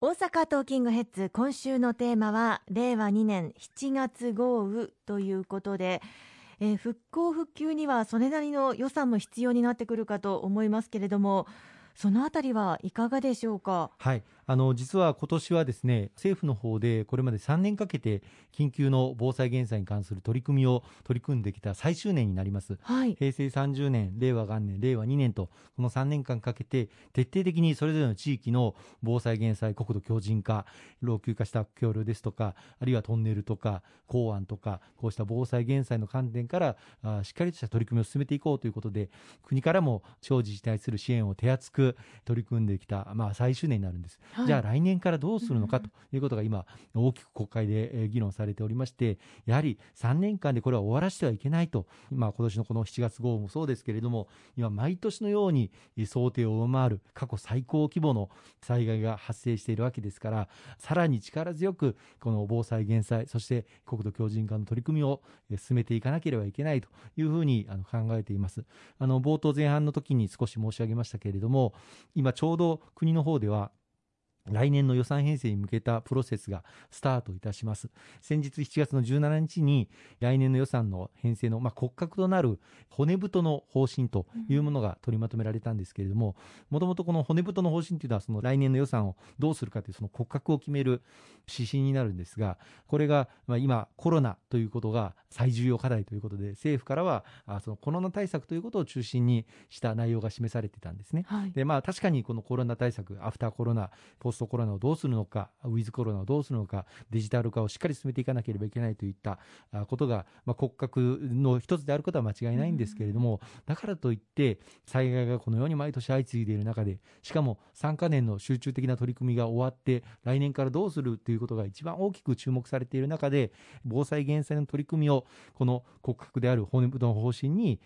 大阪トーキングヘッズ今週のテーマは令和2年7月豪雨ということで、えー、復興復旧にはそれなりの予算も必要になってくるかと思いますけれどもそのあたりはいかがでしょうか？はいあの実は今年はですね政府の方でこれまで3年かけて緊急の防災減災に関する取り組みを取り組んできた最終年になります、はい、平成30年令和元年令和2年とこの3年間かけて徹底的にそれぞれの地域の防災減災国土強靭化老朽化した橋梁ですとかあるいはトンネルとか港湾とかこうした防災減災の観点からあしっかりとした取り組みを進めていこうということで国からも地方自治体する支援を手厚く取り組んできた、まあ、最終年になるんです。じゃあ来年からどうするのかということが今、大きく国会で議論されておりまして、やはり3年間でこれは終わらせてはいけないと、まあ、今年のこの7月豪雨もそうですけれども、今、毎年のように想定を上回る過去最高規模の災害が発生しているわけですから、さらに力強くこの防災・減災、そして国土強靭化の取り組みを進めていかなければいけないというふうに考えています。あの冒頭前半の時に少し申し上げましたけれども、今ちょうど国の方では来年の予算編成に向けたプロセスがスタートいたします。先日7月の17日に来年の予算の編成の、まあ、骨格となる骨太の方針というものが取りまとめられたんですけれども、もともとこの骨太の方針というのはその来年の予算をどうするかというその骨格を決める指針になるんですが、これがまあ今コロナということが最重要課題ということで、政府からはそのコロナ対策ということを中心にした内容が示されてたんですね。はい、でまあ確かにこのコロナ対策、アフターコロナ、ポスストコロナをどうするのか、ウィズコロナをどうするのか、デジタル化をしっかり進めていかなければいけないといったことが、まあ、骨格の一つであることは間違いないんですけれども、だからといって、災害がこのように毎年相次いでいる中で、しかも3か年の集中的な取り組みが終わって、来年からどうするということが一番大きく注目されている中で、防災・減災の取り組みを、この骨格である骨太の方針に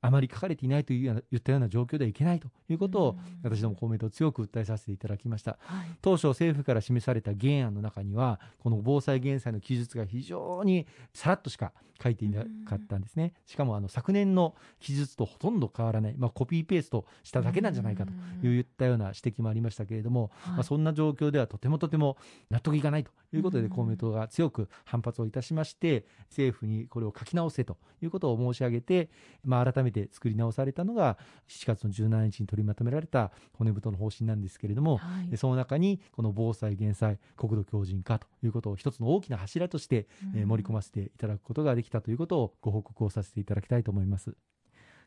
あまり書かれていないというような言ったような状況ではいけないということを、私ども公明党強く訴えさせていただきました、はい、当初政府から示された原案の中にはこの防災減災の記述が非常にさらっとしか書いていなかったんですね。しかもあの昨年の記述とほとんど変わらない、まあ、コピーペーストしただけなんじゃないかといったような指摘もありましたけれども、まあ、そんな状況ではとてもとても納得いかないということで公明党が強く反発をいたしまして政府にこれを書き直せということを申し上げて、まあ、改めて作り直されたのが7月の17日に取りまとめられた骨太の方針なんですけれども、はい、その中にこの防災・減災、国土強靭化ということを一つの大きな柱として、え盛り込ませていただくことができたということをご報告をさせていただきたいと思います。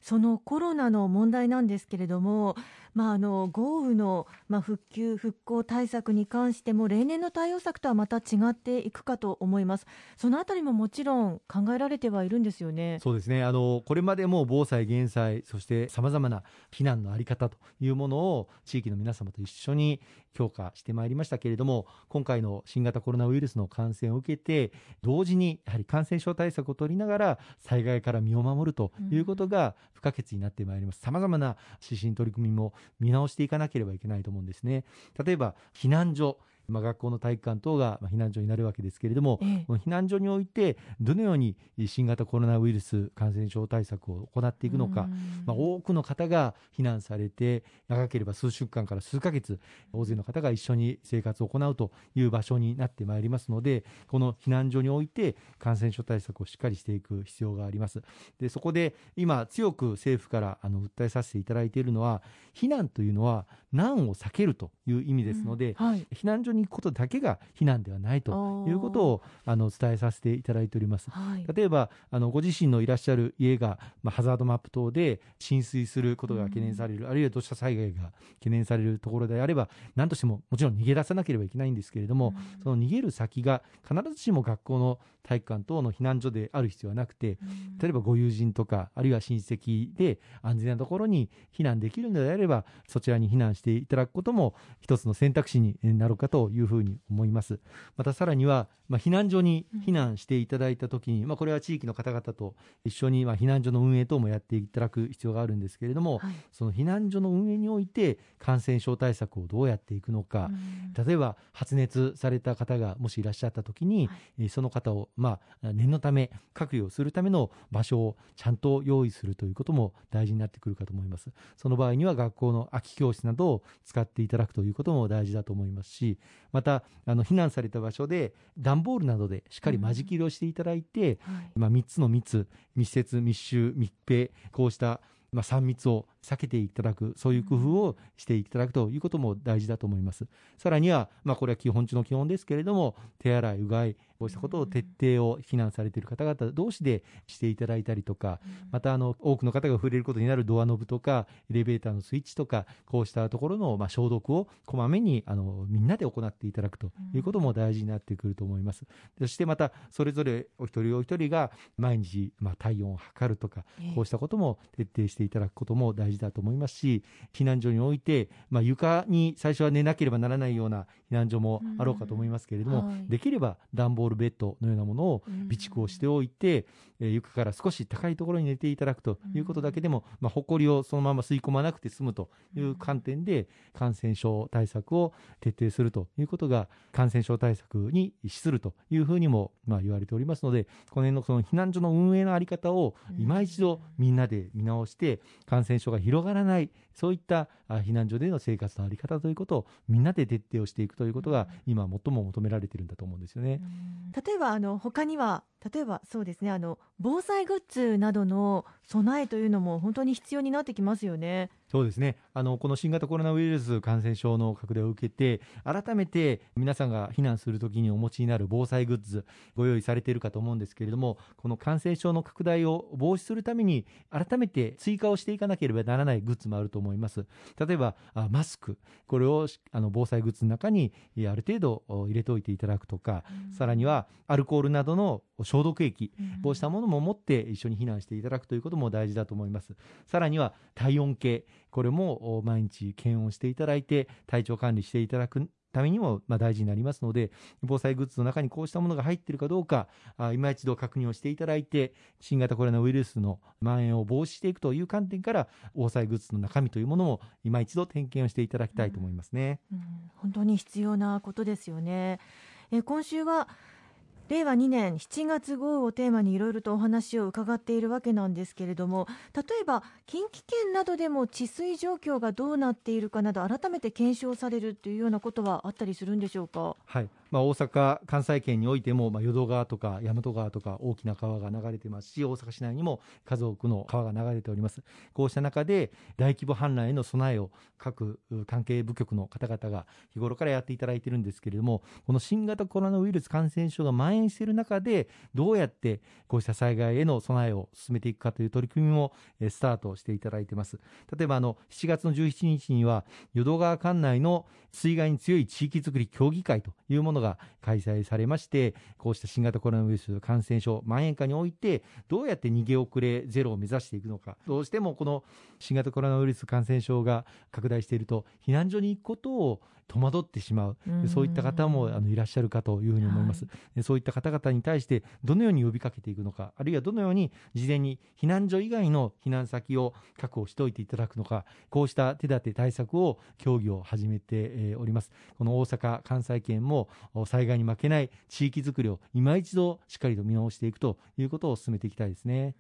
そのコロナの問題なんですけれども、まあ、あの豪雨の、まあ、復旧・復興対策に関しても例年の対応策とはまた違っていくかと思います、そのあたりももちろん考えられてはいるんですよね。そうですね。あのこれまでも防災・減災、そしてさまざまな避難の在り方というものを地域の皆様と一緒に強化してまいりましたけれども、今回の新型コロナウイルスの感染を受けて、同時にやはり感染症対策を取りながら、災害から身を守るということが不可欠になってまいります。さまざまな指針取り組みも見直していかなければいけないと思うんですね。例えば、避難所。まあ、学校の体育館等が避難所になるわけですけれども、ええ、避難所においてどのように新型コロナウイルス感染症対策を行っていくのか、まあ、多くの方が避難されて長ければ数週間から数ヶ月大勢の方が一緒に生活を行うという場所になってまいりますのでこの避難所において感染症対策をしっかりしていく必要があります。でそこで今強く政府からあの訴えさせていただいているのは避難というのは難を避けるという意味ですので、うん。はい、避難所に行くことだけが避難ではないということをあの伝えさせていただいております。はい、例えばあのご自身のいらっしゃる家が、まあ、ハザードマップ等で浸水することが懸念される、うん、あるいは土砂災害が懸念されるところであれば何としてももちろん逃げ出さなければいけないんですけれども、うん、その逃げる先が必ずしも学校の体育館等の避難所である必要はなくて、例えばご友人とかあるいは親戚で安全なところに避難できるのであればそちらに避難していただくことも一つの選択肢になるかとというふうに思います。またさらには、まあ、避難所に避難していただいたときに、うん、まあ、これは地域の方々と一緒に、まあ、避難所の運営等もやっていただく必要があるんですけれども、はい、その避難所の運営において感染症対策をどうやっていくのか、うん、例えば発熱された方がもしいらっしゃったときに、はい、その方を、まあ、念のため隔離をするための場所をちゃんと用意するということも大事になってくるかと思います。その場合には学校の空き教室などを使っていただくということも大事だと思いますし、また、あの、避難された場所で段ボールなどでしっかり間仕切りをしていただいて、うんはい、まあ、3つの密、密接、密集、密閉、こうしたまあ、3密を避けていただく、そういう工夫をしていただくということも大事だと思います。さらには、まあ、これは基本中の基本ですけれども、手洗い、うがい、こうしたことを徹底を避難されている方々同士でしていただいたりとか、またあの多くの方が触れることになるドアノブとか、エレベーターのスイッチとか、こうしたところのまあ消毒をこまめにあのみんなで行っていただくということも大事になってくると思います。そしてまた、それぞれお一人お一人が毎日まあ体温を測るとか、こうしたことも徹底していただくことも大事だと思いますし、避難所において、まあ、床に最初は寝なければならないような避難所もあろうかと思いますけれども、できれば段ボールベッドのようなものを備蓄をしておいて、えー、床から少し高いところに寝ていただくということだけでも、まあ、埃をそのまま吸い込まなくて済むという観点で、感染症対策を徹底するということが、感染症対策に資するというふうにも、まあ、言われておりますので、この辺のその避難所の運営の在り方を、今一度みんなで見直して、感染症が広がらない、そういった避難所での生活の在り方ということをみんなで徹底をしていくということが今最も求められているんだと思うんですよね。例えばあの他には例えばそうですねあの防災グッズなどの備えというのも本当に必要になってきますよね。そうですね。あのこの新型コロナウイルス感染症の拡大を受けて改めて皆さんが避難するときにお持ちになる防災グッズご用意されているかと思うんですけれどもこの感染症の拡大を防止するために改めて追加をしていかなければならないグッズもあると思います。例えばあマスク。これをあの防災グッズの中にある程度入れておいていただくとか、うん、さらにはアルコールなどの消毒液、こうしたものも持って一緒に避難していただくということも大事だと思います。さらには体温計、これも毎日検温していただいて、体調管理していただくためにもま大事になりますので、防災グッズの中にこうしたものが入っているかどうか、あ今一度確認をしていただいて、新型コロナウイルスの蔓延を防止していくという観点から、防災グッズの中身というものも今一度点検をしていただきたいと思いますね。うんうん、本当に必要なことですよね。え今週は令和2年7月豪雨をテーマにいろいろとお話を伺っているわけなんですけれども例えば近畿圏などでも治水状況がどうなっているかなど改めて検証されるというようなことはあったりするんでしょうか？はいまあ、大阪、関西圏においても、まあ、淀川とか大和川とか大きな川が流れてますし、大阪市内にも数多くの川が流れております。こうした中で、大規模氾濫への備えを各関係部局の方々が日頃からやっていただいているんですけれども、この新型コロナウイルス感染症が蔓延している中で、どうやってこうした災害への備えを進めていくかという取り組みもスタートしていただいています。例えば、あの、7月の17日には、淀川管内の水害に強い地域づくり協議会というものが開催されまして、こうした新型コロナウイルス感染症蔓延下において、どうやって逃げ遅れゼロを目指していくのか、どうしてもこの新型コロナウイルス感染症が拡大していると、避難所に行くことを戸惑ってしまう、そういった方もあのいらっしゃるかというふうに思います、はい、そういった方々に対してどのように呼びかけていくのか、あるいはどのように事前に避難所以外の避難先を確保しておいていただくのか、こうした手立て対策を協議を始めております。この大阪・関西圏も災害に負けない地域づくりを今一度しっかりと見直していくということを進めていきたいですね。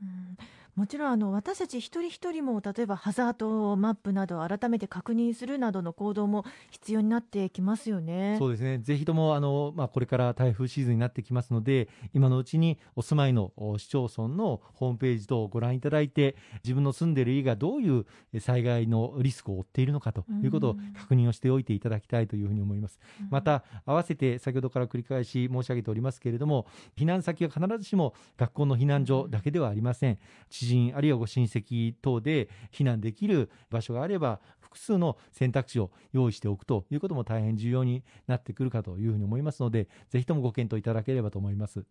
もちろんあの私たち一人一人も例えばハザードマップなどを改めて確認するなどの行動も必要になってきますよね。そうですね。ぜひともあのまあこれから台風シーズンになってきますので、今のうちにお住まいの市町村のホームページ等をご覧いただいて、自分の住んでいる家がどういう災害のリスクを負っているのかということを確認をしておいていただきたいというふうに思います。うん、また合わせて先ほどから繰り返し申し上げておりますけれども、避難先は必ずしも学校の避難所だけではありません。知人あるいはご親戚等で避難できる場所があれば複数の選択肢を用意しておくということも大変重要になってくるかというふうに思いますのでぜひともご検討いただければと思います。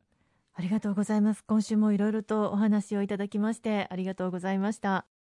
ありがとうございます。今週もいろいろとお話をいただきましてありがとうございました。